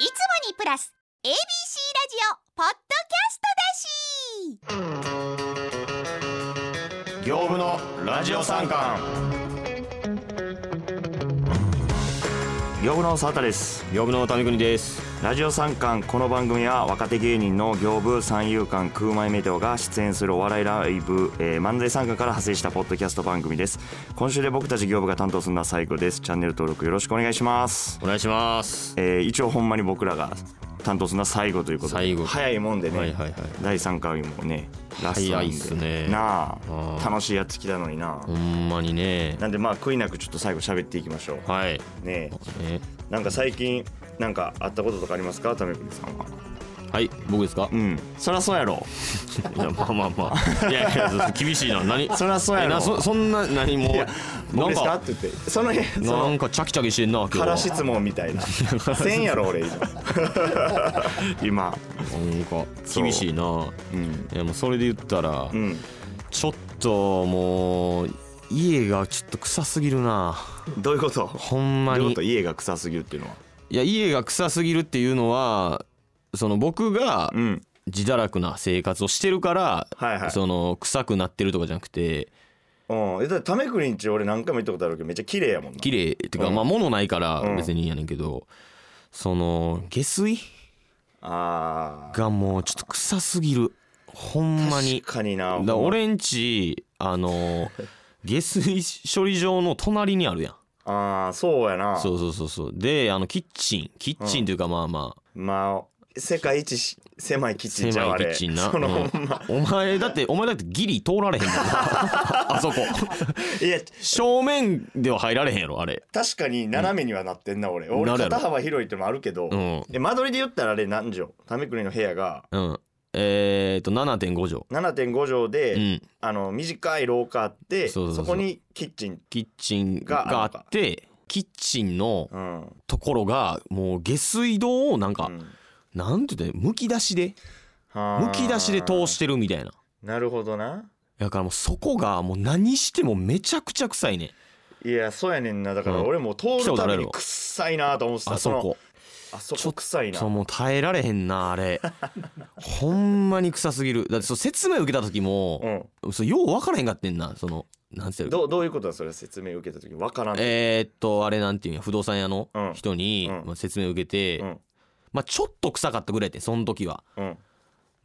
いつもにプラス ABC ラジオポッドキャストだし。業務のラジオ三冠業務の佐田です。業務の谷国です。ラジオ三冠この番組は若手芸人の業務三遊間空前メテオが出演するお笑いライブ、えー漫才参加から派生したポッドキャスト番組です。今週で僕たち業務が担当するのは最後です。チャンネル登録よろしくお願いします。お願いします。えー一応ほんまに僕らが担当するのは最後ということで早いもんでね、はいはいはい。第3回もねラストなんで。すね。なあうん楽しいやってきたのになほんまにね。なんでまあ悔いなくちょっと最後喋っていきましょう。はい。ねえ。えなんか最近なんかあったこととかありますか？ためくりさんは。はい僕ですか？うん。そりゃそうやろ。いやまあまあまあ。いやいや厳しいな。何？そりゃそうやろ。そそんな何も？なんかか？って言って。その辺そなんのかチャキチャキしてんな今日空質問みたいな。せんやろ俺今 今。なんか厳しいな。うん。いやもうそれで言ったらうん。ちょっともう家がちょっと臭すぎるな。どういうこと？ほんまに。どういうこと？家が臭すぎるっていうのはいや家が臭すぎるっていうのはその僕がうん。自堕落な生活をしてるから、はいはい。その臭くなってるとかじゃなくてうん。えだってためくりんち俺何回も行ったことあるけどめっちゃ綺麗やもんな。綺麗っていうか、うん。まあ物ないからうん。別にいいんやねんけど、その下水あがもうちょっと臭すぎる。ほんまに。確かになだから俺んちあの下水処理場の隣にあるやんああそうやな。そうそうそうそう。であのキッチン。キッチンっていうかまあまあ。まあ世界一し狭いキッチンちゃう狭あれ。いキッチンな、そのうん。ほんまお前だってお前だってギリ通られへんもんな。あそこ。いや正面では入られへんやろあれ。確かに斜めにはなってんな俺。俺なるやろ。肩幅広いってのもあるけど。うん。で間取りで言ったらあれ何畳ためくりの部屋がうんえー、と7.5畳。7.5畳で、うん。あの短い廊下あってそうそうそう。こにキッチン。キッチンがあってキッチンのうん。ところがもう下水道をなんか、うん。なんて言ったらいいむき出しで。むき出しで通してるみたいな。なるほどな。だからもうそこがもう何してもめちゃくちゃ臭いね。いやそうやねんな。だからうん。俺も通るたびに来たことあるやろ臭いなと思ってた。あそこ。のあそこ臭いな。そうもう耐えられへんなあれ。ほんまに臭すぎる。だってそう説明受けた時も、うん。そうよう分からへんかってんなそのなんていうのどうどういうことだそれ説明受けた時わからんえー、っとあれなんていうんや不動産屋のうん。人に、うん。まあ、説明受けて、うん。まあちょっと臭かったぐらいやってんその時は。うん。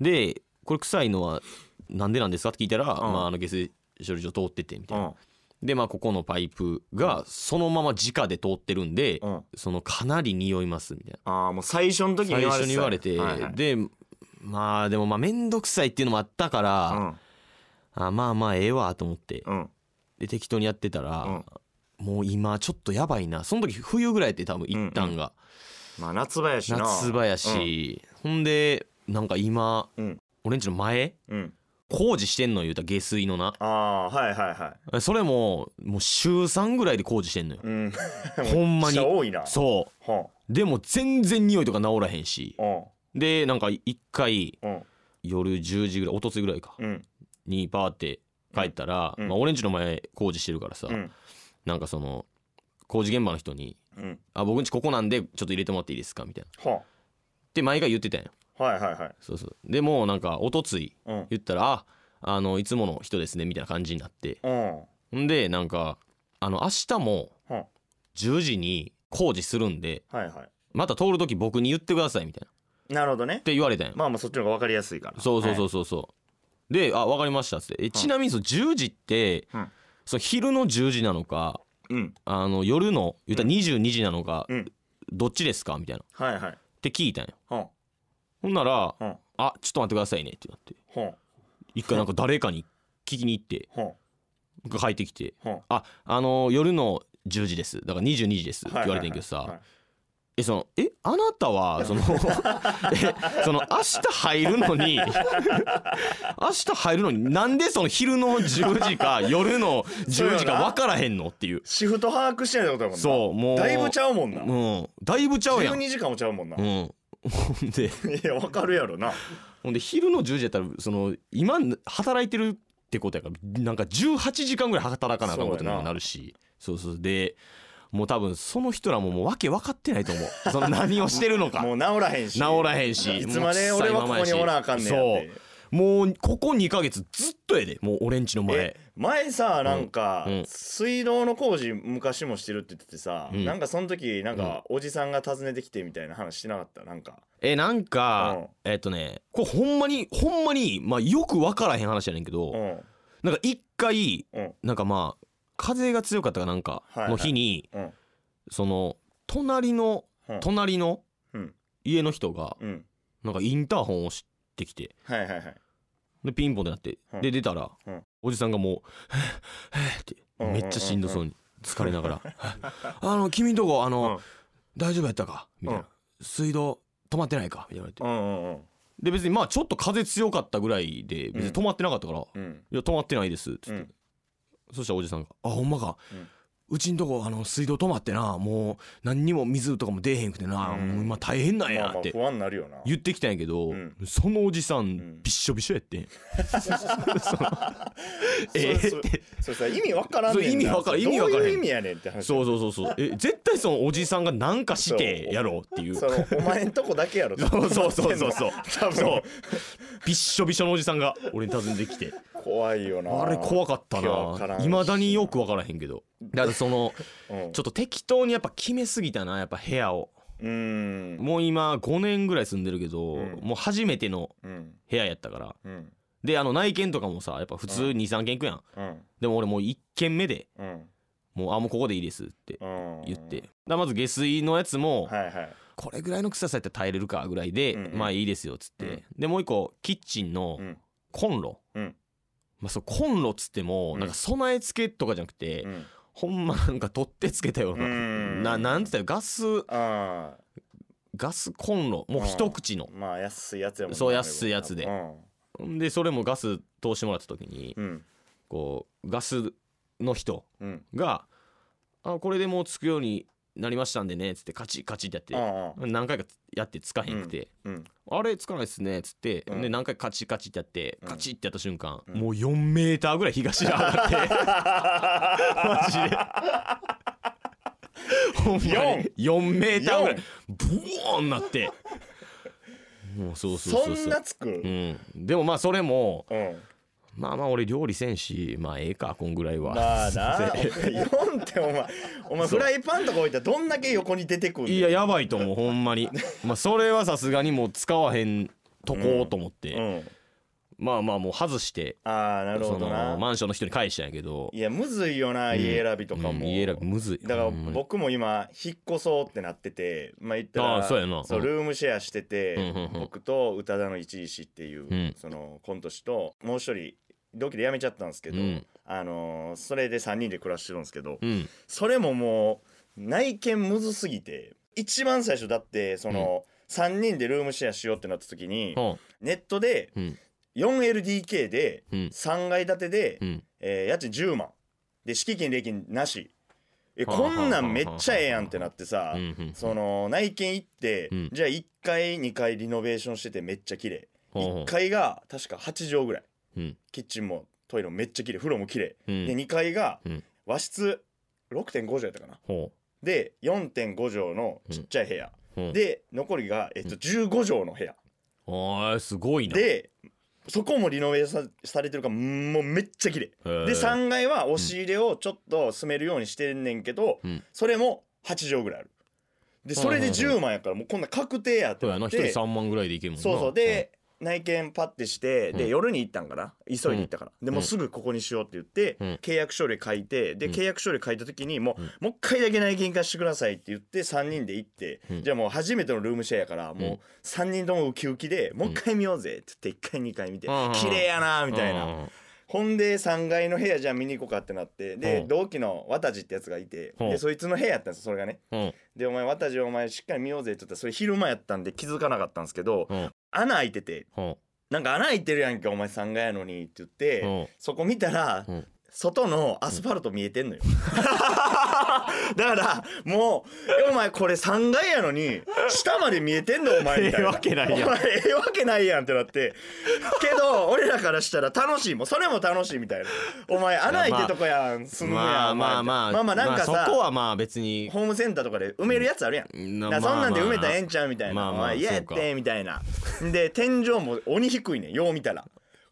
でこれ臭いのはなんでなんですかって聞いたら、ん。まあ、あの下水処理場通ってってみたいな、うんでまあここのパイプがそのまま直で通ってるんで、うん。そのかなり匂いますみたいな。ああもう最初の時に最言われ初に言われて、はいはい。でまあでもまあ面倒くさいっていうのもあったから、あまあまあええわと思ってうん。うんで適当にやってたら、もう今ちょっとやばいな。その時冬ぐらいやって多分一旦が、まあ夏場やしな。夏場やし、ほんでなんか今うん。俺んちの前うんうん工事してんの言うたら下水のな。ああはいはいはい。それももう週3ぐらいで工事してんのよ。うん。ほんまに。多いな。そはうでも全然匂いとか治らへんし。でなんか一回うん。夜10時ぐらいおとついぐらいか。うん。にパーって帰ったら、うん。まあ、俺んちの前工事してるからさ、うん。なんかその工事現場の人にうん「あ僕んちここなんでちょっと入れてもらっていいですか?」みたいな。はで毎回言ってたんよ。あはいはいはい。そうそう。でもなんかおとついうん。言ったら「ああのいつもの人ですね」みたいな感じになって。うん。ほんでなんかあの明日もは10時に工事するんであはいはまた通る時僕に言ってくださいみたいな。っいなるほどね。て言われたんよ。まあまあそっちの方が分かりやすいから。そうそうそううそう。そうで「あ分かりました」っつって。えちなみにその10時って、うん。その昼の10時なのかうん。あの夜の言ったら22時なのか、うん。どっちですかみたいな。っはいはい。て聞いたんよ。はほんならあは「あちょっと待ってくださいね」ってなって。あは一回なんか誰かに聞きに行ってあは帰ってきてあは「ああの夜の10時です。だから22時です」ってあ言われてんけどさ、はいはいはいえそのえあなたはその えその明日入るのに 明日入るのになんでその昼の10時か 夜の10時か分からへんの？っていう。シフト把握してないってことだもんな。そうもうだいぶちゃうもんな。うん。だいぶちゃうやん。12時間もちゃうもんな、いうんほんで。やわかるやろな。ほんで昼の10時やったらその今働いてるってことやからなんか18時間ぐらい働かなあかんことにもなるし。そうそうでもう多分その人らももう訳分かってないと思う。その何をしてるのか。もう治らへんし。治らへんし。いつまで俺はここにおらなあかんねんやってもうここ2ヶ月ずっとやでもう俺んちの前。え前さなんか、うん。うん水道の工事昔もしてるって言っててさ、うん。なんかその時なんかおじさんが訪ねてきてみたいな話してなかった？なんか。えなんかえっとねこれほんまにほんまにまあよく分からへん話やねんけどうん。なんか一回うん。なんかまあ風が強かったかなんかの日にうん。その隣のうん。隣のうん。家の人がうん。なんかインターホンを押してきてはいはいはいでピンポンでなってうん。で出たらうん。おじさんがもう「へえ」っ？てうん。めっちゃしんどそうに疲れながら「あの君んとこあの大丈夫やったか?」みたいな「水道止まってないか?」みたいな言われて。うんうんうんで別にまあちょっと風強かったぐらいで別に止まってなかったから「うんいや止まってないです」っつって、うん。そしたらおじさんが「あほんまか、ううんちんとこあの水道止まってなもう何にも水とかも出えへんくてな、うん。もう今大変なんまあや」ってまあ不安になるよな。言ってきたんやけど、うん。そのおじさん、ん。びっしょびしょやってん。そのええーそそれさ意味わからんねんな。そう意味わからん。意味わからへんどういう意味やねんって話。そうそうそうそう。え絶対そのおじさんが何かしてやろうっていう。そのお前んとこだけやろ そうそうそうそう。そう。多分。そうびっしょびしょのおじさんが俺に訪ねてきて怖いよな。あれ怖かったな。いまだによく分からへんけど。だからそのうん。ちょっと適当にやっぱ決めすぎたなやっぱ部屋を。うん。もう今5年ぐらい住んでるけど、うん。もう初めてのうん。部屋やったから。うん。であの内見とかもさやっぱ普通うん。23軒行くやん。うん。でも俺もう1軒目でうん。もうあもうここでいいですってうん。言って。だまず下水のやつもはいはい。これぐらいの臭さやったら耐えれるかぐらいで、うんうん。まあいいですよっつって、うん。でもう一個キッチンのうん。コンロ、うんまあそうコンロっつってもうん。なんか備え付けとかじゃなくて、うん。ほんまなんか取ってつけたような、うん。ななんつったらガスあガスコンロもう一口の。あ、まあ安いやつやもんなそう安いやつで。うん。でそれもガス通してもらった時に、うん。こうガスの人うん。が「あこれでもうつくようになりましたんでね」っつってカチッカチッってやって、何回かやってつかへんくて、うんあれつかないっすねっつって、うん。で何回カチッカチッってやって、うん。カチッってやった瞬間、うん。もう4メーターぐらい東に上がってマジで。ほんまに4メーターぐらいブワーンなって。もうそうそうそそう。そうんなつく？うん、でもまあそれもうんまあまあ俺料理せんしまあええかこんぐらいは、まあな。4ってお前お前フライパンとか置いたらどんだけ横に出てくんねん。いややばいと思うほんまに。まあそれはさすがにもう使わへんとこうと思って、うん。まあまあもう外してああなるほどな。マンションの人に返したんやけど。いやむずいよなうん。家選びとかも。うん家選びむずい。だから僕も今引っ越そうってなっててまあ言ったらああそうやな。そううんルームシェアしてて、うんうんうん。僕と宇多田の一石っていう、うん。そのコント師ともう一人同期で辞めちゃったんですけど、うん。あのーそれで3人で暮らしてるんですけど、うん。それももう内見むずすぎて一番最初だってその、3人でルームシェアしようってなった時に、うん。ネットでうん。4LDK でうん。3階建てで、うん。えー家賃10万。で敷金礼金なし。えはあこんなんめっちゃええやんってなってさ、うんうんその内見行って、うん。じゃあ1階2階リノベーションしててめっちゃ綺麗。ほうほう。1階が確か8畳ぐらいうん。キッチンもトイレもめっちゃ綺麗風呂も綺麗、うん。で2階がうん。和室6.5畳やったかな。ほで4.5畳のちっちゃい部屋、うほうで残りが、えっと、15畳の部屋、あーすごいな。でそこもリノベーションされてるからうんもうめっちゃ綺麗。へー。で3階は押し入れをちょっと住めるようにしてんねんけど、うん。それも8畳ぐらいある。でそれで10万やからもうこんな確定やってそうやな。一人なって3万ぐらいでいけるもんな。そうそう。で、内見パッてしてで、うん。夜に行ったんかな？急いで行ったから、でもうすぐここにしようって言って、うん。契約書類書いてでうん。契約書類書いた時にもう、うん。もう一回だけ内見化してくださいって言って3人で行って、うん。じゃあもう初めてのルームシェアやからもう3人ともウキウキでもう一回見ようぜって言って1回2回見て、うん。綺麗やなみたいな。うん。ほんで3階の部屋じゃあ見に行こうかってなってで、うん。同期の渡地ってやつがいて、うん。でそいつの部屋やったんですよそれがね。うん。でお前渡地お前しっかり見ようぜって言ったらそれ昼間やったんで気づかなかったんですけど、うん穴開いててう。んなんか穴開いてるやんけお前3階やのにって言って、う。んそこ見たら、う。ん外のアスファルト見えてんのよ。だからもうえお前これ3階やのに下まで見えてんのお前みたいな。ええわけないやん。ええわけないやんってなって。けど俺らからしたら楽しいもん。それも楽しいみたいな。お前穴開いてるとこやん。住むやんまあまあまあまあまあなんかさ、そこはまあ別に。ホームセンターとかで埋めるやつあるやん、そんなんで埋めたらええんちゃうみたいな、まあまあお前嫌やってみたいな。で天井も鬼低いねん。よう見たら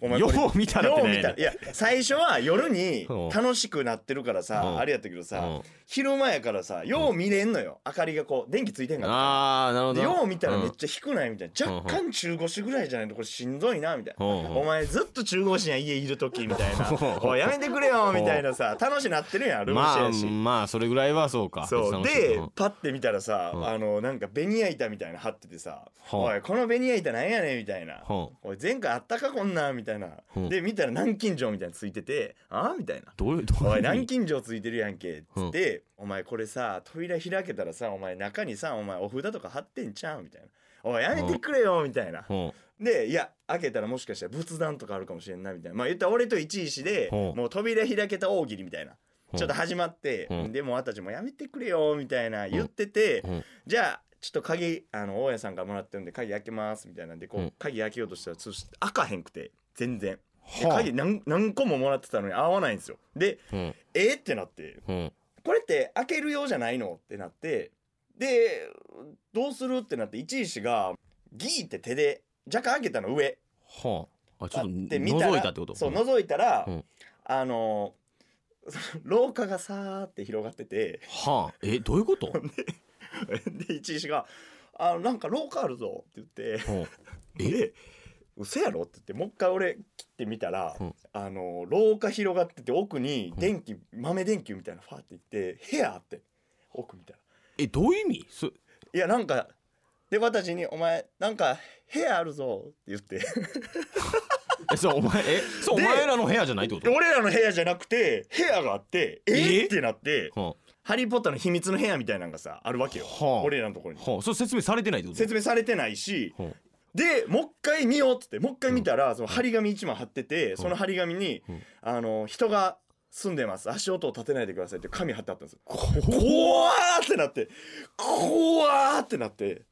お前よう見たらってね。よう見た。らいや最初は夜にう。ん楽しくなってるからさ、うん。あれやったけどさ、うん。昼間やからさよう見れんのよ、明かりがこう電気ついてんから。ああなるほど。でよう見たらめっゃちゃ低ないみたいな、若干中腰ぐらいじゃないとこれしんどいなみたいな、お前ずっと中腰やん家いる時みたいな。うんおいやめてくれよみたいなさ楽しなってるやんルームシェまあアやし、まあそれぐらいはそうか。そう。でうんパッて見たらさ、うん。あのなんかベニヤ板みたいなの貼っててさ「はあおいこのベニヤ板なんやねん」みたいな「はおい前回あったかこんなん」みたいな、うん。で見たら南京錠みたいなのついてて「あみたいな。どういうど「おいういう意味南京錠ついてるやんけ」っつって、お前これさ扉開けたらさお前中にさお前お札とか貼ってんちゃう?」みたいな「おいやめてくれよ」みたいな。うん。でいや開けたらもしかしたら仏壇とかあるかもしれんなみたいな。まあ言ったら俺と一石でほうもう扉開けた大喜利みたいな。ほうちょっと始まってうん。でも私たちもやめてくれよみたいな言っててうん。じゃあちょっと鍵あの大家さんからもらってるんで鍵開けますみたいなんでこううん。鍵開けようとしたらちょっと開かへんくて全然。ではあ。鍵何何個ももらってたのに合わないんですよ。でうん。えーってなってうん。これって開けるようじゃないの？ってなってでどうする？ってなって一石がギーって手で若干開けたの上。はあ。あちょっとで見たら覗いたってこと？そう覗いたら、うん。あの 廊下がさーって広がっててはあ。えどういうこと？で一石が「あなんか廊下あるぞ」って言ってうんえ？で「嘘やろ?」って言ってもう一回俺切ってみたら、うん。あの廊下広がってて奥に電気、豆電球みたいなのファーっていって部屋あって奥見たら。えどういう意味？そいやなんかで私に「お前なんか部屋あるぞ」って言って。えそうお前えそうおで前らの部屋じゃないってこと？俺らの部屋じゃなくて部屋があって「え？え？ってなっては「ハリー・ポッター」の秘密の部屋みたいなのがさあるわけよ、はあ。俺らのところに。あはあ。それ説明されてないってこと？説明されてないしはあでもう一回見ようっつってもう一回見たら、その張り紙一枚貼ってて、その張り紙に、うん。あの人が住んでます。足音を立てないでくださいって紙貼ってあったんですよ。怖怖ーってなって怖ーってなって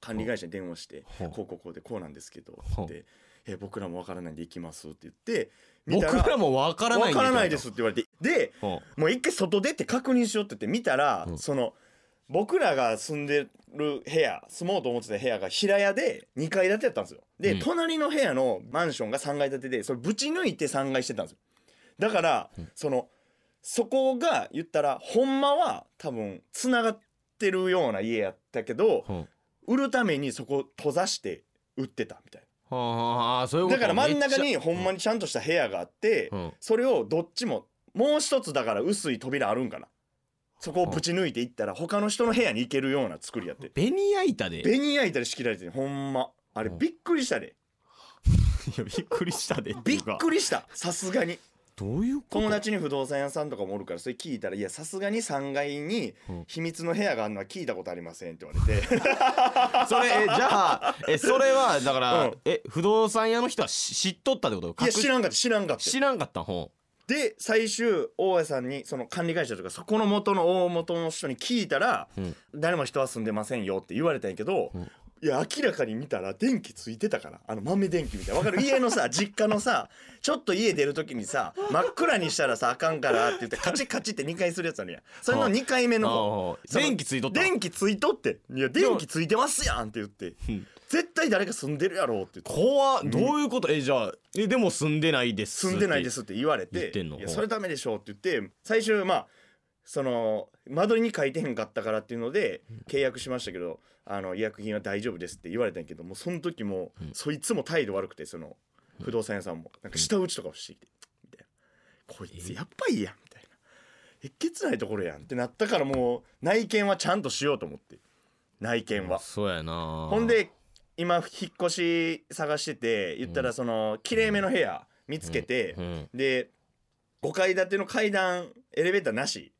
管理会社に電話してはあこうこうこうでこうなんですけどはあってえ僕らもわからないんで行きますって言って見た僕らもわからないからないですって言われてではもう一回外出て確認しようって言って見たら、うん。その僕らが住んでる部屋住もうと思ってた部屋が平屋で2階建てやったんですよ。で、うん。隣の部屋のマンションが3階建てでそれぶち抜いて3階してたんですよ。だから、そのそこが言ったらほんまは多分つながってるような家やったけど売るためにそこ閉ざして売ってたみたいあはあそういうことなだから真ん中にほんまにちゃんとした部屋があって、うん。それをどっちももう一つだから薄い扉あるんかなそこをぶち抜いていったら他の人の部屋に行けるような作りやって。ベニヤ板で。いベニヤ板で仕切られてる。ほんま。あれうん。びっくりしたで。やびっくりしたでびっくりした。さすがに。どういう友達に不動産屋さんとかもおるからそれ聞いたらいやさすがに3階にうん。秘密の部屋があるのは聞いたことありませんって言われて。それえじゃあえそれはだから、うん。え不動産屋の人はし知っとったってこと？いや知らんかった知らんかった。知らんかったん？ほで最終大家さんにその管理会社とかそこの元の大元の人に聞いたら、うん誰も人は住んでませんよって言われたんやけど、いや明らかに見たら電気ついてたから。あの豆電気みたいな。わかる？家のさ 実家のさちょっと家出る時にさ真っ暗にしたらさあかんからって言ってカチカチって2回するやつあるやん。それの2回目の電気ついとった？電気ついとって。いや電気ついてますやんって言って。うん絶対誰か住んでるやろって言って。怖っ。どういうこと？えじゃあえでも住んでないです住んでないですって言われて。てんの？いやそれダメでしょうって言って最終まあその間取りに書いてへんかったからっていうので契約しましたけどあの違約金は大丈夫ですって言われたんやけどもうその時もうん。そいつも態度悪くてその不動産屋さんも。なんか舌打ちとかをしてきてみたいな。こいつやっぱいいやんみたいな。えげつないところやんってなったからもう内見はちゃんとしようと思って。内見は。そうやな。ほんで今引っ越し探してて言ったらそのきれいめの部屋見つけて、うん。で5階建ての階段エレベーターなし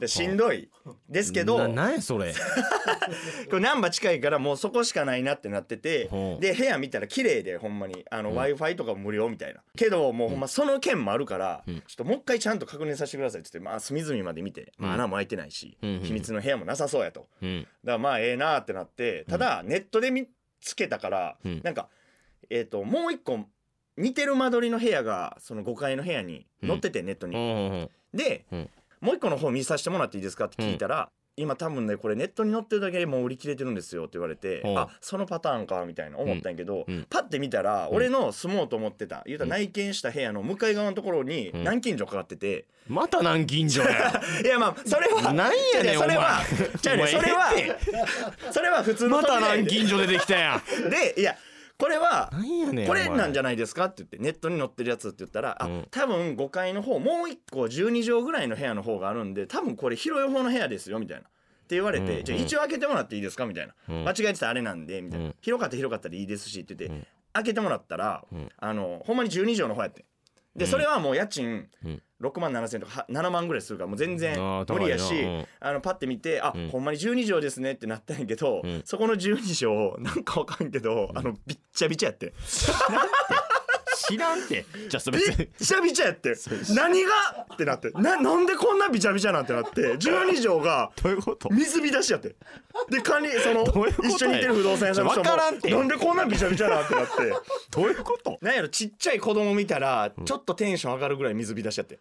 でしんどい。ですけど。ななんやそれ。これ難波近いからもうそこしかないなってなってて。ほう。で部屋見たら綺麗でほんまに。あの w i f i とかも無料みたいな。けどもうほんまその件もあるからうん。ちょっともう一回ちゃんと確認させてくださいって言ってまあ隅々まで見てまあ穴も開いてないしうん秘密の部屋もなさそうやと。だかうんらまあええなってなってただネットで見つけたからうん。なんかえっともう一個似てる間取りの部屋がその5階の部屋に載っててネットうにんうん。で、うんもう一個の方見させてもらっていいですか？って聞いたら、今多分ねこれネットに載ってるだけでもう売り切れてるんですよって言われて、ほう。あそのパターンかみたいな思ったんやけど、うん。うんパッて見たら、うん俺の住もうと思ってた。言うたら内見した部屋の向かい側のところにうん。南京錠かかってて、また南京錠や いやまあそれはなんやねんそれはそれはええそれは普通のまた南京錠出てきたやん。でいやこれはこれなんじゃないですかって言ってネットに載ってるやつって言ったら、あうん。多分5階の方もう1個12畳ぐらいの部屋の方があるんで多分これ広い方の部屋ですよみたいな。って言われて、うんじゃあ一応開けてもらっていいですかみたいな、うん。間違えてたらあれなんでみたいな、うん。広かったら広かったらいいですしって言って、うん。開けてもらったら、うん。あのほんまに12畳の方やってでうん。それはもう家賃うん6万7千とかは7万ぐらいするからもう全然無理やしうん。あのパッて見てあ、うん。ほんまに12畳ですねってなったんやけど、うん。そこの12畳なんかわかんけど、あのびっちゃびちゃやって。知らんって。じゃあそれ。び別にっちゃびちゃやって。何が？ってなって。ななんでこんなびちゃびちゃなんてなって。12畳がどういうこと？水浸しやって。で管理そのどういうこと？や一緒にいてる不動産屋さんの人もわからんて。なんでこんなびちゃびちゃなんってなって。どういうこと？なんやろちっちゃい子供見たらちょっとテンション上がるぐらい水浸しやって、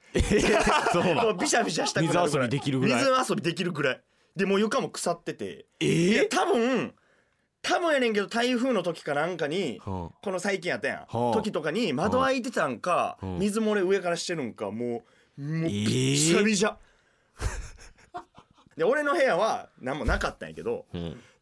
そうな もうビシャビシャしたくなるぐらい。水遊びできるぐらい。水遊びできるぐらい。でもう床も腐ってて。え？いやえ多分多分やねんけど台風の時かなんかにはこの最近やったやん、はあ時とかに窓開いてたんか、う。ん水漏れ上からしてるんかもうもうえー？びっちゃびちゃ、で俺の部屋は何もなかったんやけど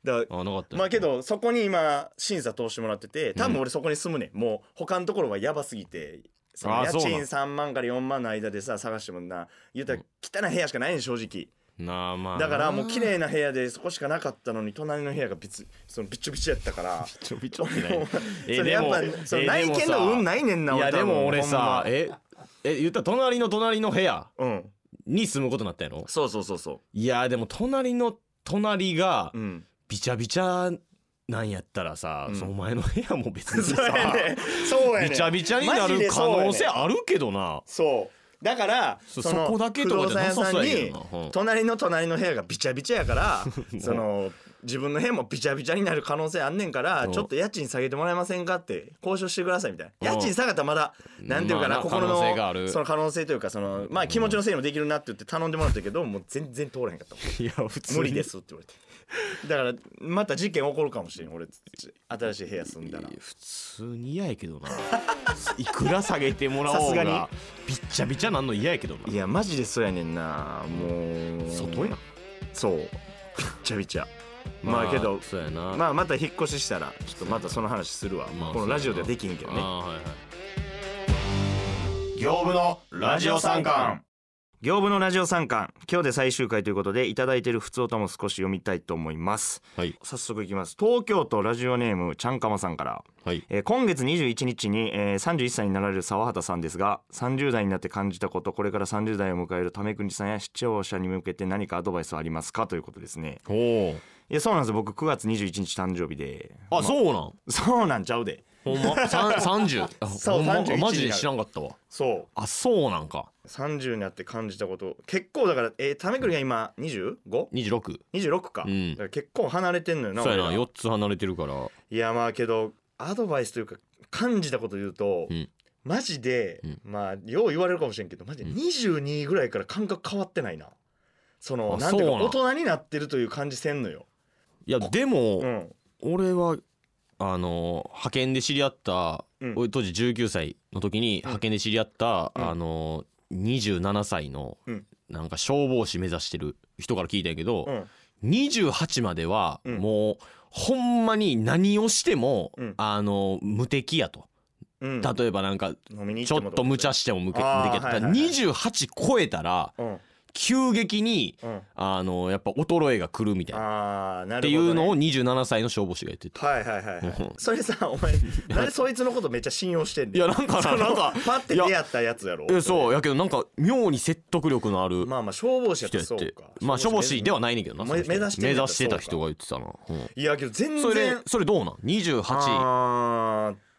だあなかったまあけどそこに今審査通してもらってて多分俺そこに住むねん。もう他のところはやばすぎてその家賃3万から4万の間でさ探してもな。言うたら汚い部屋しかないねん正直なあまあだからもう綺な麗な部屋でそこしかなかったのに隣の部屋が別そのビチョビチョやったから。ちょびちょってない。えそれやっぱそのえ内見の運ないねんないやでも俺さえええ言ったら隣の隣の部屋うん。に住むことになったやろ？そうそうそうそいやでも隣の隣がううん。びちゃびちゃなんやったらさ、うん。そのお前の部屋も別にそうさやね そうやねびちゃびちゃになる可能性あるけどな。そうだからそこだけとかじゃなさ産屋さんそうや隣の隣の部屋がビチャビチャやからその自分の部屋もビチャビチャになる可能性あんねんからうん。ちょっと家賃下げてもらえませんかって交渉してくださいみたいな。うん。家賃下がったらまだなんていうかな心のその可能性というかそのまあ気持ちのせいにもできるなって言って頼んでもらったけどもう全然通らへんかった。いや普通に。無理ですって言われて だからまた事件起こるかもしれん俺新しい部屋住んだら。普通に嫌やけどな。いくら下げてもらおうさすががびっちゃびちゃなんの嫌やけどな。いやマジでそうやねんな。もう。外やん。そう。びっちゃびちゃ。まあけどそうやな。まあまた引っ越ししたらちょっとまたその話するわ、まあこのラジオではできんけどね。はいはい。業務のラジオ三冠業務のラジオ三冠今日で最終回ということでいただいている普通歌も少し読みたいと思います。はい。早速いきます。東京都ラジオネームちゃんかまさんから。はい。えー今月21日に、えー31歳になられる沢畑さんですが30代になって感じたことこれから30代を迎える為国さんや視聴者に向けて何かアドバイスはありますかということですね。おおいやそうなんですよ。僕9月21日誕生日で。あそうなん。そうなんちゃうで ほんま？さん30あそうほんま？31マジで知らんかったわ。そう。あそう。なんか30になって感じたこと。結構だからえー、ためくりが今 25?26 26か,、うん。だから結構離れてんのよなそうやな俺ら。4つ離れてるから。いやまあけどアドバイスというか感じたこと言うと、うん。マジで、うん。まあよう言われるかもしれんけどマジで22ぐらいから感覚変わってないな。そのあなんていうかそうなん大人になってるという感じせんのよ、いやでも、うん、俺はあの派遣で知り合った、うん。俺当時19歳の時に派遣で知り合った、うん。あの27歳の、うん。なんか消防士目指してる人から聞いたんやけど、うん。28まではうん。もうほんまに何をしても、うん。あの無敵やと。うん、例えばなんかちょ行っと無茶しても無敵やと、はいはいはい28超えたらうん急激にうん。あのやっぱ衰えが来るみたいな。ね、っていうのを27歳の消防士が言っててはいはいはい、はい。うん、それさお前 なんでそいつのことめっちゃ信用してんねん。いやなんかななんかパッて出会ったやつやろ。えそうやけどなんか妙に説得力のあるまあまあ消防士やってらそうか。まあ消防士ではないねんけどな目指して目指してた人が言ってたな、うん。いやけど全然それでそれどうなん？28あー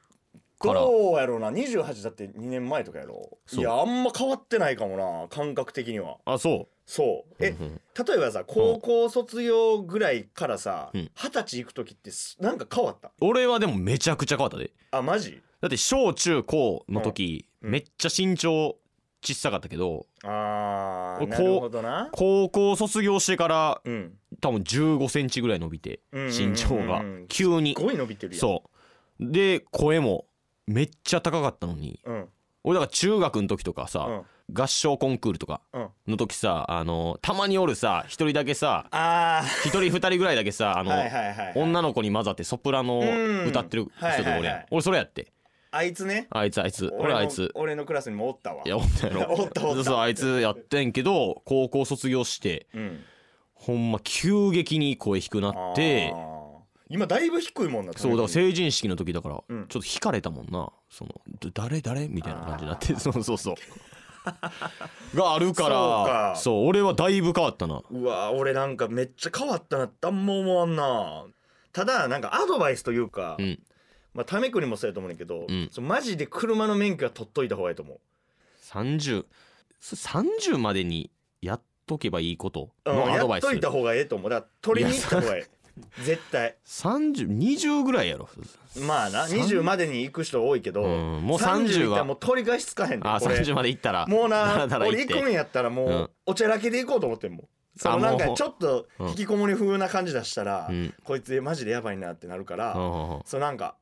から。どうやろうな。28だって2年前とかやろいやあんま変わってないかもな感覚的には。あそそう。えうんうん。例えばさ高校卒業ぐらいからさうん。二十歳行く時ってすなんか変わった？俺はでもめちゃくちゃ変わったで。あマジ？だって小中高の時、うん。めっちゃ身長小さかったけど俺あーなるほどな。高校卒業してからうん。多分1 5センチぐらい伸びて身長が。急に。すごい伸びてるやん。そう。で声もめっちゃ高かったのに。うん。俺だから中学の時とかさ、うん。合唱コンクールとかうん。の時さあのたまにおるさ一人だけさあ一人二人ぐらいだけさあの、女の子に混ざってソプラノを歌ってる人とかおるやん、うんはいはいはい。俺それやって。あいつね。あいつあいつ。俺のあいつ。俺のクラスにもおったわ。いやおったやろ。おったおった。そうそうあいつやってんけど高校卒業してうん。ほんま急激に声低くなって今だいぶ低いもんなそうだから成人式の時だからちょうんっと引かれたもんな。そのど誰誰？みたいな感じになってそうそうそう。があるからそうか。そう俺はだいぶ変わったな。うわ俺なんかめっちゃ変わったなってあんま思わんな。ただなんかアドバイスというか、うん。まあためくにもそうやと思うんだけど、うん。マジで車の免許は取っといた方がいいと思う。30そ30までにやっとけばいいこと？うんのアドバイス。やっといた方がええと思う。だから取りに行った方がええ 絶対。3020ぐらいやろ。まあな20までに行く人多いけど、うんもう30はもう取り返しつかへんであこれ30までいったら。もうな俺行くんやったらもう、うん。おちゃらけで行こうと思ってんもん。そのあなんかちょっとうん引きこもり風な感じ出したら、うん。こいつマジでやばいなってなるから、うん。そうなんか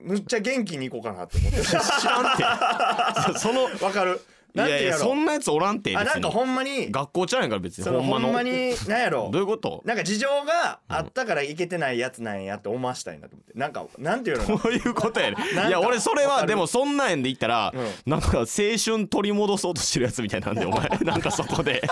むっちゃ元気に行こうかなって思って。そのわかるいなんてやいやそんなやつおらんて別あなんかに。ほんまに学校ちゃうんやから別に。そのほんまのほんまになんやろ？どういうこと？なんか事情があったから行けてないやつなんやって思わしたいなと思って。なんかなんていうの？こういうことやね。なんかいや俺それわかる。はでもそんなんやんで言ったら、うなんか青春取り戻そうとしてるやつみたいなんでお前。なんかそこで。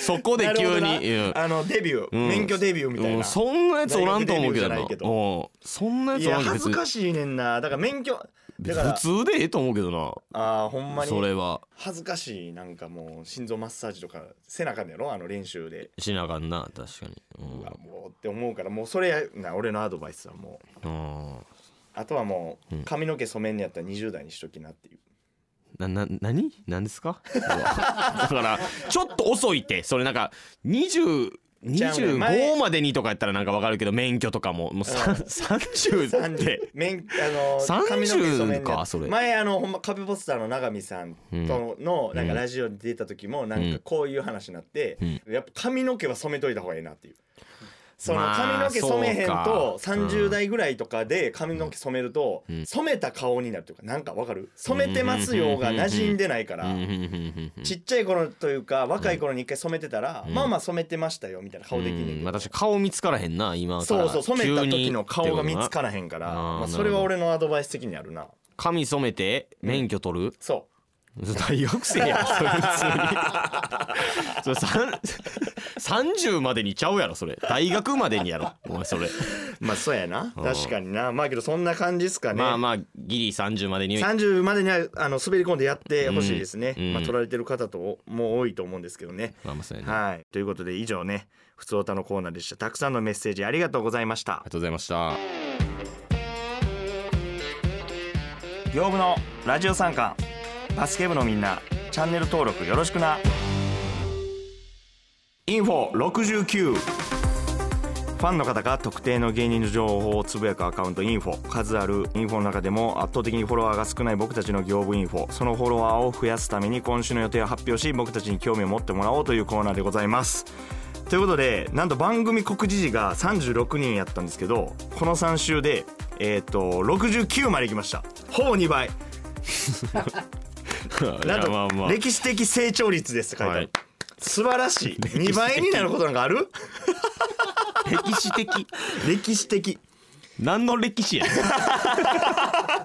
そこで急なるほどな。に、うん。あのデビュー、うん。免許デビューみたいな、うん。そんなやつおらんと思うけどな。大学デビューじゃないうん。そんなやいつおらや恥ずんけど別にかしいねんな。だから免許普通でええと思うけどな。あーほんまにそれは。恥ずかしいなんかもう心臓マッサージとかせなあかんねやろ？あの練習で、しなあかんな確かに。うわもうって思うからもうそれやな俺のアドバイスはもう。うんうんあとはもううん。髪の毛染めんのやったら20代にしときなっていう。なな何？何ですか？だからちょっと遅いって。それなんか20ちゃうね前25までにとかやったらなんかわかるけど免許とかも。もうさうん。30って。免あの30髪の毛染めんのやかそれ。前あのほんま壁ポスターの永見さんとのなんかラジオに出た時もなんかこういう話になって、やっぱ髪の毛は染めといた方がいいなっていう。そのまあ髪の毛染めへんとそうか。30代ぐらいとかで髪の毛染めるとうん。染めた顔になるというかなんかわかる？染めてますよが馴染んでないから。ちっちゃい頃というか若い頃に一回染めてたらうん。まあまあ染めてましたよみたいな顔できんねんけど。うん。まあ確かに顔見つからへんな今から。そうそう染めた時の顔が見つらからへんから。まあそれは俺のアドバイス的にあるな。髪染めて免許取る、そ大学生やんそれ普通に。それさん30までにちゃうやろそれ。大学までにやろお前それ。うまあそうやな。うん。確かにな。まあけどそんな感じっすかね。まあまあギリ30までに30までにはあの滑り込んでやってほしいですね、うん。まあ、取られてる方とも多いと思うんですけどね、まあまあそうやね。はい。ということで以上ね「ふつおた」のコーナーでした。たくさんのメッセージありがとうございました。ありがとうございました。業務のラジオ参観バスケ部のみんなチャンネル登録よろしくな。インフォ69ファンの方が特定の芸人の情報をつぶやくアカウントインフォ。数あるインフォの中でも圧倒的にフォロワーが少ない僕たちの業務インフォ。そのフォロワーを増やすために今週の予定を発表し僕たちに興味を持ってもらおうというコーナーでございます。ということでなんと番組告知時が36人やったんですけどこの3週でえっ、と69まで行きました。ほぼ2倍。なんとまあまあ。歴史的成長率ですって書いてある、はい。素晴らしい。2倍になることなんかある？歴史的。歴史的。何の歴史や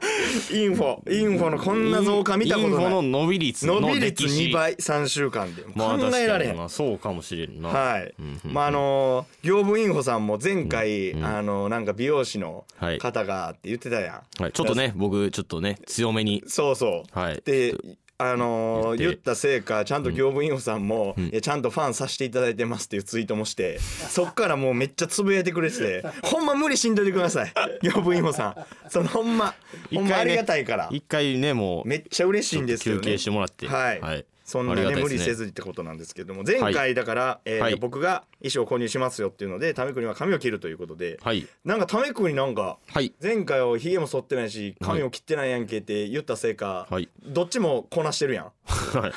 インフォインフォのこんな増加見たことインフォのない伸び率の伸び率歴史。2倍3週間で。まあ考えられへん。まあそうかもしれんな。はい。まああの業務インフォさんも前回うんあのなんか美容師のはい。方がって言ってたやん。はい、ちょっとね僕ちょっとね強めに。そうそう。はい。であのー言ったせいかちゃんと業務インフォさん。も、いやちゃんとファンさせていただいてますっていうツイートもして そっからもうめっちゃつぶやいてくれててほんま無理しんといてください。業務インフォさん。そのほんまほんまありがたいから。一回ねもうめっちゃ嬉しいんですよね。休憩してもらって。はい、はいそんなねね無理せずにってことなんですけども前回だから、えーはい。僕が衣装を購入しますよっていうのでタメクには髪を切るということで、はい。なんかタメクになんかはい。前回はひげも剃ってないし髪を切ってないやんけって言ったせいか、はい。どっちもこなしてるやん。はい。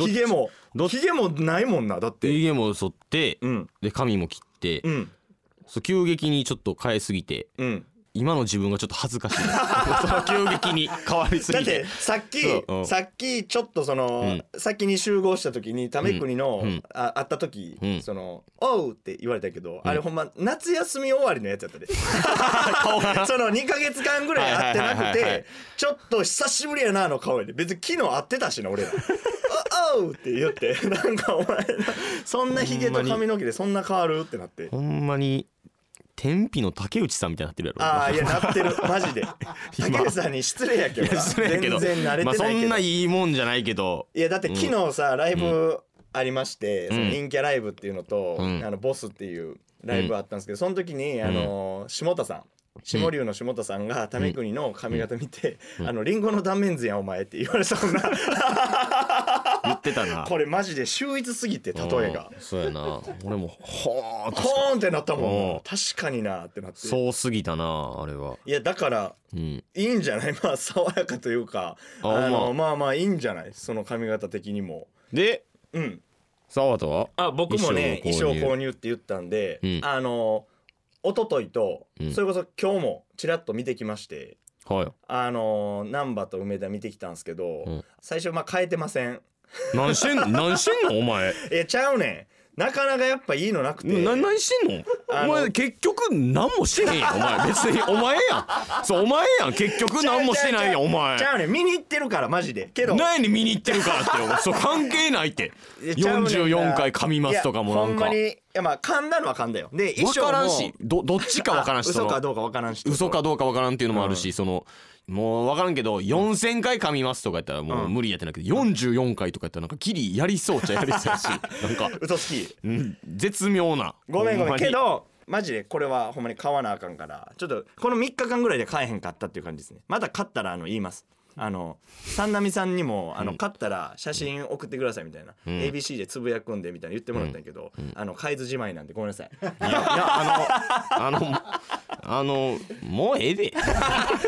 ひげもひげもないもんなだって。家も剃って、うん。で髪も切って、うん。そう急激にちょっと変えすぎてうん今の自分がちょっと恥ずかしい。急激に変わりすだってさっきそう。うん。さっきちょっとその、先に集合した時にタメ国の、うん。あ会った時、うん。その「おう!」って言われたけど、あれほんま夏休み終わりのやつやったで。その2か月間ぐらい会ってなくてちょっと久しぶりやなあの顔やで。別に昨日会ってたしな俺ら「あおう!」って言って。なんかお前そんなひげと髪の毛でそんな変わる？ってなって。ほんまに天日の竹内さんみたいになってるやろ。ああいやなってる。マジで。竹内さんに失礼やけどな。失礼やけど。全然慣れてないけど、んないいもんじゃないけど。いやだって昨日さ、ライブありまして、その陰キャライブっていうのと、うん。あのボスっていうライブあったんですけど、その時にあの下田さん。下流の下田さんが為国の髪型見て「あのリンゴの断面図やんお前」って言われそうな。言ってたな。これマジで秀逸すぎて例えが。うん。そうやな。俺もほーんとコーンってなったもんうん。確かになってなって。そうすぎたなあれは。いやだからうん。いいんじゃない？まあ爽やかというかああのままあまあいいんじゃない？その髪型的にも。でうん。沢田は？あ僕もね衣装衣装購入購入って言ったんで、うん。あの一昨日と、うん。それこそ今日もちらっと見てきましてはい。あの難波と梅田見てきたんですけど、うん。最初まあ変えてません何してん何してんの？お前。えちゃうねん。なかなかやっぱいいのなくて。な何してんの？お前結局何もしてへんやん。お前別にお前やん。そうお前やん。結局何もしてないやんお前。ちゃうねん。見に行ってるからマジで。けど何に見に行ってるからって。おそう関係ないって。いやちゃうねんな。44回噛みますとかもなんか。いやほんまにいやまあ噛んだのは噛んだよ。で衣分装もからんし。どどっちか分からんしそ嘘かどうか分からんし嘘かどうか分からんっていうのもあるし、そのもう分からんけど4,000回噛みますとかやったらもう無理やってなくて44回とかやったらなんかギリやりそうっちゃやりそうやしなんか、嘘つきうん、絶妙な。ごめんごめん。ほまに。けどマジでこれはほんまに買わなあかんからちょっとこの3日間ぐらいで買えへんかったっていう感じですね。また買ったらあの言いますあの三波さんにもあの買ったら写真送ってくださいみたいな、ん。ABC でつぶやくんでみたいな言ってもらったんやけど、あの買えずじまいなんでごめんなさい。いやいやあのあのあのもうええで。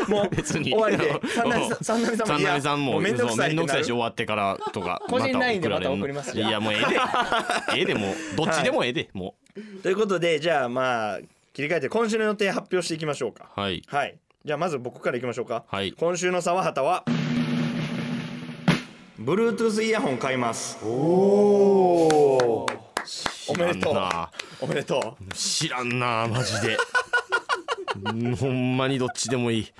もう別に。終わりで。三波さんも三波さんももうめんどくさいくさいし終わってからとか個人 LINE でられんまた送りますいやもうええで。ええでもう。どっちでもええでもということでじゃあまあ切り替えて今週の予定発表していきましょうか。うはい。はいじゃあまず僕からいきましょうか、はい。今週の沢畑は Bluetooth イヤホン買います。おおおめでとう。おめでとう。知らんなマジで。う んほんまにどっちでもいい。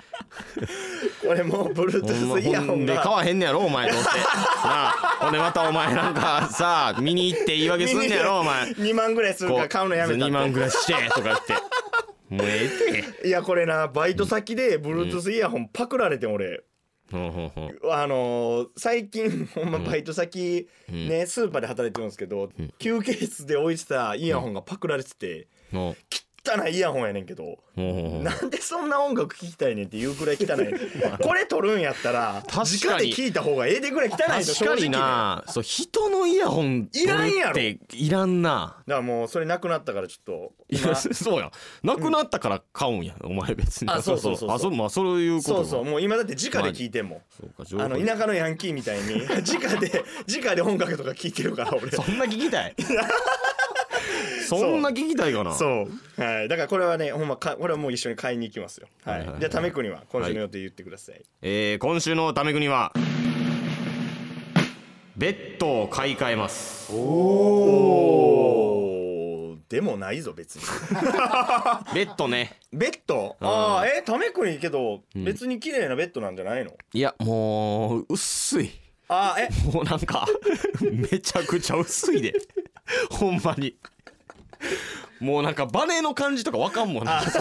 これもう Bluetooth イヤホほんでンが。買わへんねやろお前どうせ。なあほんでまたお前なんかさ見に行って言い訳すんねやろお前。2万ぐらいするから買うのやめた2万っぐらいしてとか言ってもうええてて。いやこれなバイト先で Bluetooth イヤホンパクられて俺。あのー最近ほんまバイト先ねスーパーで働いてるんですけど休憩室で置いてたイヤホンがパクられてて汚いイヤホンやねんけど。なんでそんな音楽聴きたいねんっていうくらい汚い これ撮るんやったら確かに。直で聞いた方がええでぐらい汚いと確かにな。そう人のイヤホンいらんやろ。いらんな。だからもうそれなくなったからちょっと そうやなくなったから買うんや、お前別に。あそうそうそうそう。あそうまあそういうことそうそう。もう今だって直で聞いてんもん。そうか情報あの田舎のヤンキーみたいに。直で直で音楽とか聴いてるから俺。そんな聞きたい そんな聞きたいかな？そう。はい。だからこれはねほんまかこれはもう一緒に買いに行きますよ。はい、はいはいはい。じゃあためくには今週の予定言ってください、えー、今週のため国はベッドを買い替えます。おおでもないぞ別に。ベッドね。ベッド？うん。ああえためくにけどうん。別に綺麗なベッドなんじゃないの？いやもう薄い。ああえ？もうなんかめちゃくちゃ薄いで。ほんまにもうなんかバネの感じとかわかんもんなやっぱ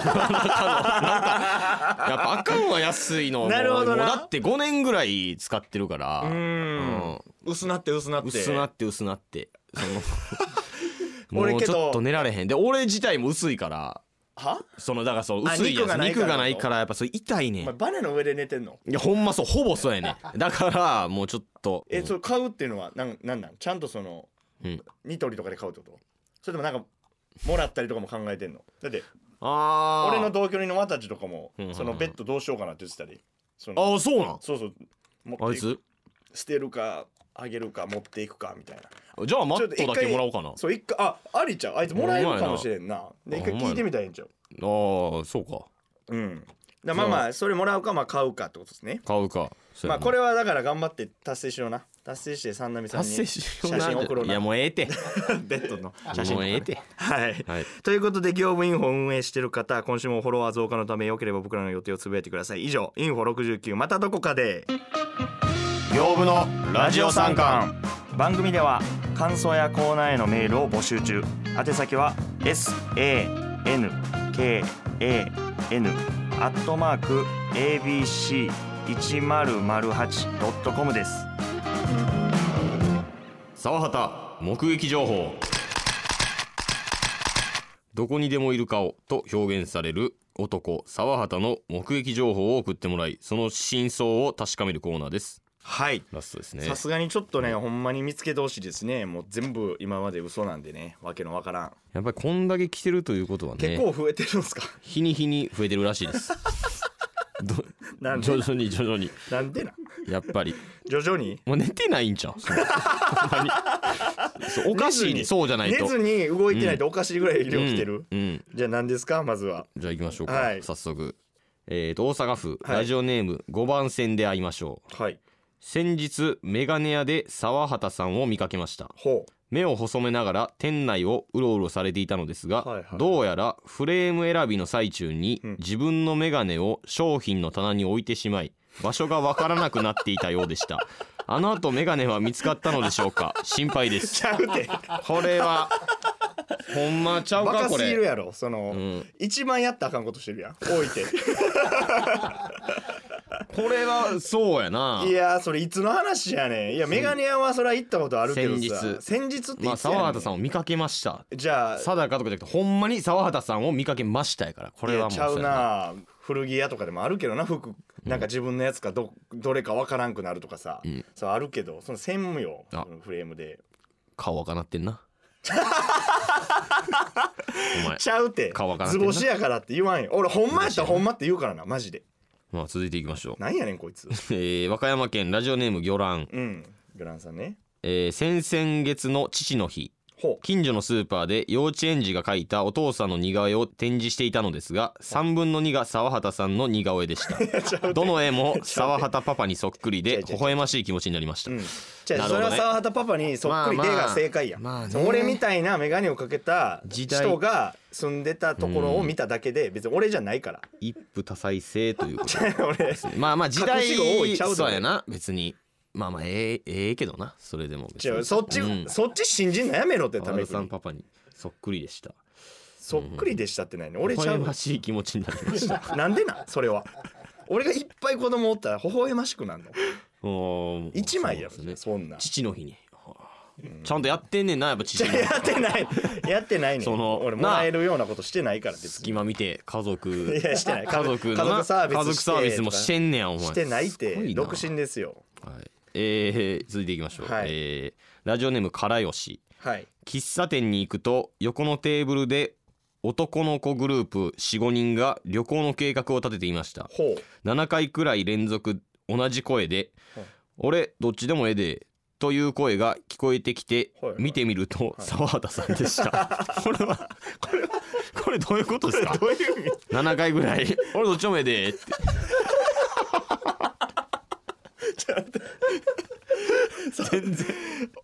あかんわ安いのなるほどなもうだって5年ぐらい使ってるからうーん薄なって薄なって薄なって薄なってそのも俺けどうちょっと寝られへんで俺自体も薄いからはそのだからそうあ薄いやつ肉がないから肉がないからやっぱそれ痛いねんお前バネの上で寝てんのいやほんまそうほぼそうやねんだからもうちょっとえそれ買うっていうのはなんなんなんちゃんとそのうんニトリとかで買うってことそれともなんかもらったりとかも考えてんの。だってあー。俺の同居人の綿地とかもそのベッドどうしようかなって言ってたり。そのああそうなん？そうそう。持あいっていく。つ？捨てるかあげるか持っていくかみたいな。じゃあマットだけもらおうかな。あそう一回あありちゃう。あいつもらえるかもしれんな。で一回聞いてみたらいいんちゃう。あーそうか。うんだまあまあそれもらうかまあ買うかってことですね。買うか。まあこれれはだから頑張って達成しような。達成して三波さんに達成しような写真送ろうな。いやもうええて。ベッドの写真。もうええて。はい。はい。ということで業務インフォを運営している方今週もフォロワー増加のためよければ僕らの予定をつぶやいてください。以上インフォ69またどこかで。業務のラジオ三冠番組では感想やコーナーへのメールを募集中。宛先は sankan アットマーク abc1008.com です。沢畑目撃情報。どこにでもいる顔と表現される男沢畑の目撃情報を送ってもらいその真相を確かめるコーナーです。はい。ラストですね。さすがにちょっとねほんまに見つけてほしいですね。もう全部今まで嘘なんでね。わけのわからん。やっぱりこんだけ来てるということはね結構増えてるんですか？日に日に増えてるらしいです。どなんで徐々に徐々に。なんでな？んやっぱり。徐々に？もう寝てないんちゃう？そのほんまに。そうおかしいね。そうじゃないと。寝ずに動いてないとおかしいぐらい量来てる、うん、うん。じゃあ何ですか？まずは。じゃあ行きましょうか、はい。早速。えーと大阪府、はい。ラジオネーム5番線で会いましょう。はい先日メガネ屋で沢畑さんを見かけました。ほ目を細めながら店内をうろうろされていたのですが、はいはいどうやらフレーム選びの最中にうん。自分のメガネを商品の棚に置いてしまい場所がわからなくなっていたようでした。あの後メガネは見つかったのでしょうか？心配でうす。ちゃうて。これはほんまちゃうバか？これ。カすぎるやろ。その、うん。一番やったらあかんことしてるやん。置いて これはそうやな。いやーそれいつの話やねん。いやメガネ屋はそれは行ったことあるけどさ。先日。先日ってまあ沢畑さんを見かけました。じゃあ定かとかじゃなくてほんまに沢畑さんを見かけましたやからこれはもうちゃうな。古着屋とかでもあるけどな服。なんか自分のやつかどどれかわからんくなるとかさ、ん。そうあるけどその専務よあ。フレームで。顔赤なってんな。お前。ちゃうて。顔わからんてんな。図星やからって言わんよ。俺ほんまやったらほんまって言うからなマジでまあ続いていきましょう。なんやねんこいつ。えー和歌山県ラジオネーム魚卵、うん。グランさんね。えー先々月の父の日。ほ近所のスーパーで幼稚園児が描いたお父さんの似顔絵を展示していたのですが3分の2が沢畑さんの似顔絵でした。どの絵も沢畑パパにそっくりで微笑ましい気持ちになりました。ううん。じゃあそれは沢畑パパにそっくりでまあまあ。が正解や。ん、まあね。そう俺みたいな眼鏡をかけた人が住んでたところを見ただけで別に俺じゃないから。一夫多妻制ということ 俺まあまあ時代隠し子多いちゃうぞ。そうやな別にまあまあええええけどなそれでも別に。違うそっち、うん。そっち信じんのやめろってため R さんにパパにそっくりでした。そっくりでしたってないね俺微ちゃうわ笑ましい気持ちになりました。なんでなん？それは。俺がいっぱい子供おったら微笑ましくなるの？おー一枚やろそうですね。そんな。ん父の日に。ちゃんとやってんねんなやっぱ父の日。やってない。やってないねん。その俺もらえるようなことしてないから別に。隙間見て家族。いやしてない。家族のな家族サービス家族サービスもしてんねやお前。してないって。すごいな。独身ですよ。はいえー、続いていきましょう、はい。えーラジオネームからよし。はい。喫茶店に行くと横のテーブルで男の子グループ45人が旅行の計画を立てていました。ほう。7回くらい連続同じ声ではい「俺どっちでもええで」という声が聞こえてきてはい。見てみると沢畑さんでした。これはこれはこれどういうことですか？どういう意味？7回ぐらい「俺どっちでもええで」って全然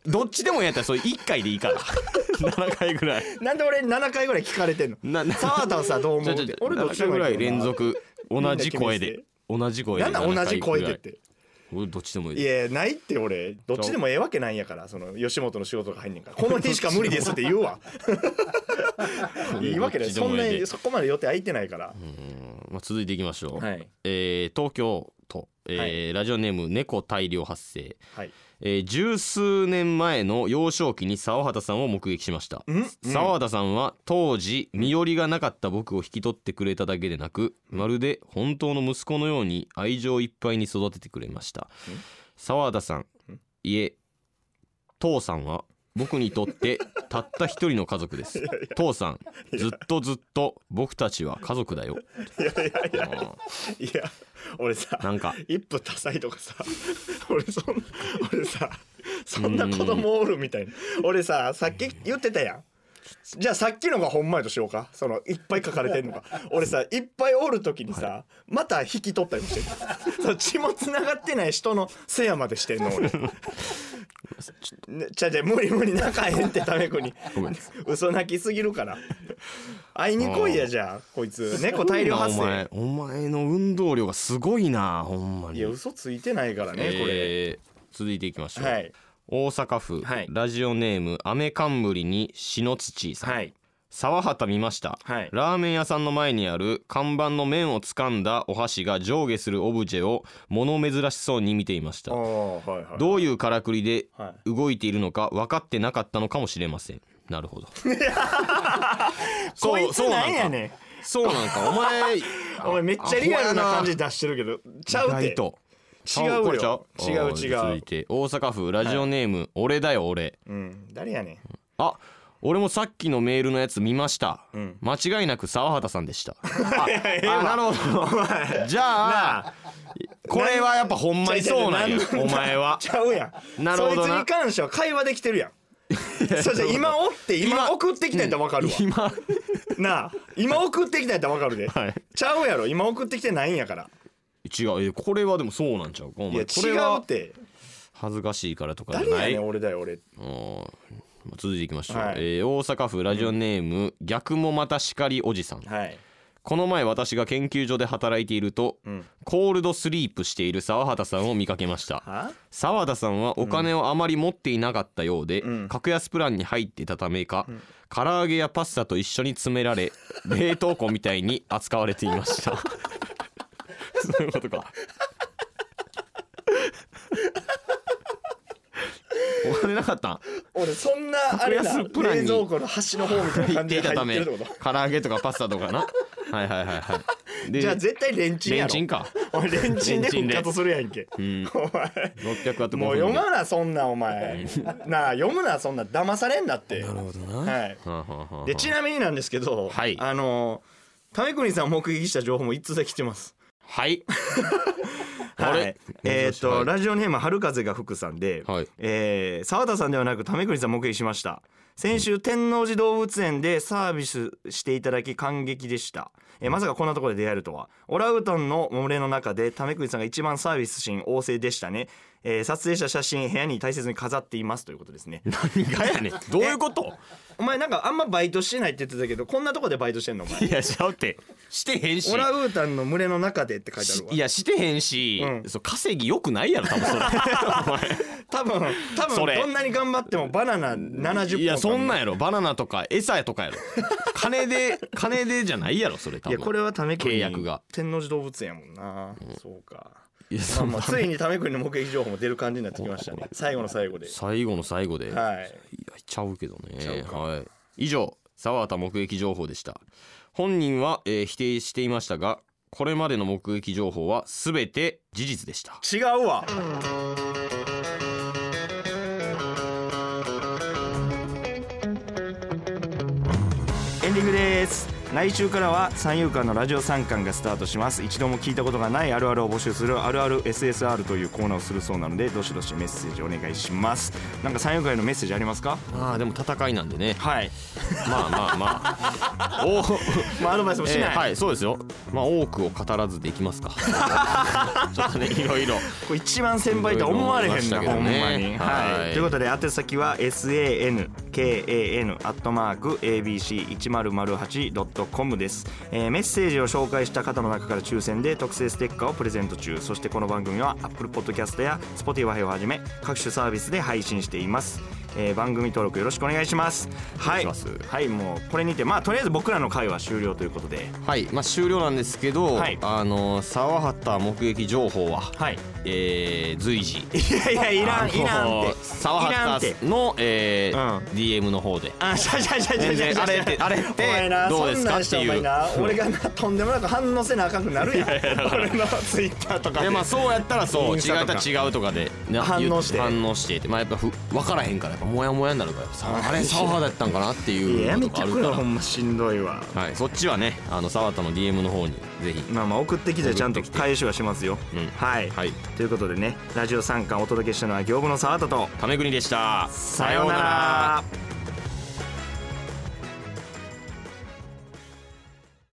どっちでもやったらそれ1回でいいから。7回ぐらい。なんで俺7回ぐらい聞かれてんの？なな沢田はさどう思う？って俺どっちで7もいいけどな。回ぐらい連続同じ声で同じ声でなんだ同じ声でって。俺どっちでもいい。いやないって俺。どっちでもええわけないんやからその吉本の仕事が入んねんから。この日しか無理ですって言うわ。いいわけない。そんなにそこまで予定空いてないから。うん。まあ、続いていきましょう、はい。えー東京都、えーラジオネーム猫大量発生。はい。えー十数年前の幼少期に沢畑さんを目撃しました。ん？沢畑さんは当時身寄りがなかった僕を引き取ってくれただけでなくまるで本当の息子のように愛情いっぱいに育ててくれました。沢畑さん。いえ父さんは僕にとってたった一人の家族です。父さんずっとずっと僕たちは家族だよ。いやいやいや。うんいや俺さなんか。一夫多妻とかさ 俺そんな俺さそんな子供おるみたいな。俺ささっき言ってたやん。じゃあさっきのがほんまやとしようか。そのいっぱい書かれてんのが俺さいっぱいおる時にさ、また引き取ったりもしてる血もつながってない人のせやまでしてんの俺。ね ちゃちゃ無理無理仲へんってためくに。ごめん。嘘泣きすぎるから。会いに来いやじゃあ。こいつ。猫大量発お前生お前の運動量がすごいなほんまに。いや嘘ついてないからねこれ、えー続いていきましょう、はい。大阪府、はい。ラジオネーム雨冠に篠土さん、はい沢畑見ました、はい。ラーメン屋さんの前にある看板の麺を掴んだお箸が上下するオブジェを物珍しそうに見ていました。はいはい。どういうからくりでは動いているのか分かってなかったのかもしれません。なるほど。こいつそうなんやねん。そうなんか。お前 お前めっちゃリアルな感じ出してるけど。ちゃうて。意外と。違う違う違う。続いて。大阪府ラジオネーム、俺だよ俺。うん。誰やねん。あ俺もさっきのメールのやつ見ました、ん。間違いなく沢畑さんでした。ああなるほど。じゃあこれはやっぱほんまにそうなんやちゃうちゃうお前はちゃうやん。なるほどな。そいつに関しては会話できてるやん。そうじゃ今おって今送ってきたやったら分かるわ。今。なあ。今送ってきたやったら分かるで。はい。ちゃうやろ。今送ってきてないんやから。違う。えこれはでもそうなんちゃう？かおいや違うって。恥ずかしいからとかじゃ誰ない？やねん俺だよ俺。うん続いていきましょう、はい。えー大阪府ラジオネーム、逆もまた叱りおじさん。はい。この前私が研究所で働いていると、ん。コールドスリープしている沢畑さんを見かけました。は？沢田さんはお金をあまり持っていなかったようで、ん。格安プランに入っていたためか、唐揚げやパスタと一緒に詰められ 冷凍庫みたいに扱われていました。そういうことかお金なかったん？俺そんなあれだ格安プランに冷蔵庫の端の方みたいな入感じで入ってるってこと唐揚げとかパスタとかな？はいはいはいはい。でじゃあ絶対レンチンやろ。レンチンか。お前レンチンでレンチンで復活するやんけ。うん。お前600ワットもう読まなそんなお前。なあ読むなそんな騙されんなって。なるほどな。はい。でちなみになんですけど、はい。あの為国さんを目撃した情報も一通だけ来てます。はい あれはい、えーっと、はい。ラジオネーム春風が吹くさんで、はい。えー澤田さんではなく為国さん目撃しました。先週天王寺動物園でサービスしていただき感激でした、えーまさかこんなところで出会えるとは。オランウータンの群れの中で為国さんが一番サービスシーン旺盛でしたね、えー撮影した写真部屋に大切に飾っていますということですね。何がやねん。どういうこと？お前なんかあんまバイトしてないって言ってたけどこんなとこでバイトしてんの？お前いやしゃうって。してへんし。オランウータンの群れの中でって書いてあるわ。いやしてへんし、うん。そう稼ぎよくないやろ多分それ。お 前多分多分どんなに頑張ってもバナナ70本いやそんなんややろ。バナナとか餌とかやろ。金で金でじゃないやろそれ多分。いやこれはため国契約が。天王寺動物園やもんな、そうかまあまあついにため国の目撃情報も出る感じになってきましたね。最後の最後で最後の最後で、はい。いやちゃうけどね。はい、以上沢田目撃情報でした。本人は、えー否定していましたがこれまでの目撃情報は全て事実でした。違うわ。エンディングです来週からは三遊間のラジオ三冠がスタートします。一度も聞いたことがないあるあるを募集するあるある SSR というコーナーをするそうなのでどしどしメッセージお願いします。なんか三遊間へのメッセージありますか？まあでも戦いなんでね。はい。まあまあまあ。おまあアドバイスもしない、えーはいそうですよ。まあ多くを語らずできますか。ちょっとねいろいろ。これ一番先輩とは思われへんな、ほんまに、ねはい。はい。ということで宛先は SANKAN アットマーク ABC1008.com です、えーメッセージを紹介した方の中から抽選で特製ステッカーをプレゼント中。そしてこの番組は Apple Podcast や Spotify をはじめ各種サービスで配信しています。えー番組登録よろしくお願いします。はい。はいもうこれにてまあとりあえず僕らの会は終了ということで。はい。まあ終了なんですけど、はい。あの沢畑目撃情報は、はい。えー随時。いやいやいらんいらんって。沢畑の、えーうん。DM の方で。あしゃしゃしゃしゃ全しゃ。しゃ然あれってあれっお前てなどうですか？っていう。な俺がなとんでもなく反応せなあかんくなるやん。俺のツイッターとかで。でまあそうやったらそう違ったら違うとかでな反応して。反応してまあやっぱふ分からへんからぱモヤモヤになるからさあれ沢畑やったんかなっていいうややめてくれほんましんどいわ。はいそっちはねあの沢畑の DM の方にぜひ。まあまあ送ってきてちゃんと返しはしますよ、うん。はい、はい。ということでねラジオ三冠お届けしたのは行部の沢田と。タメ国でした。さようなら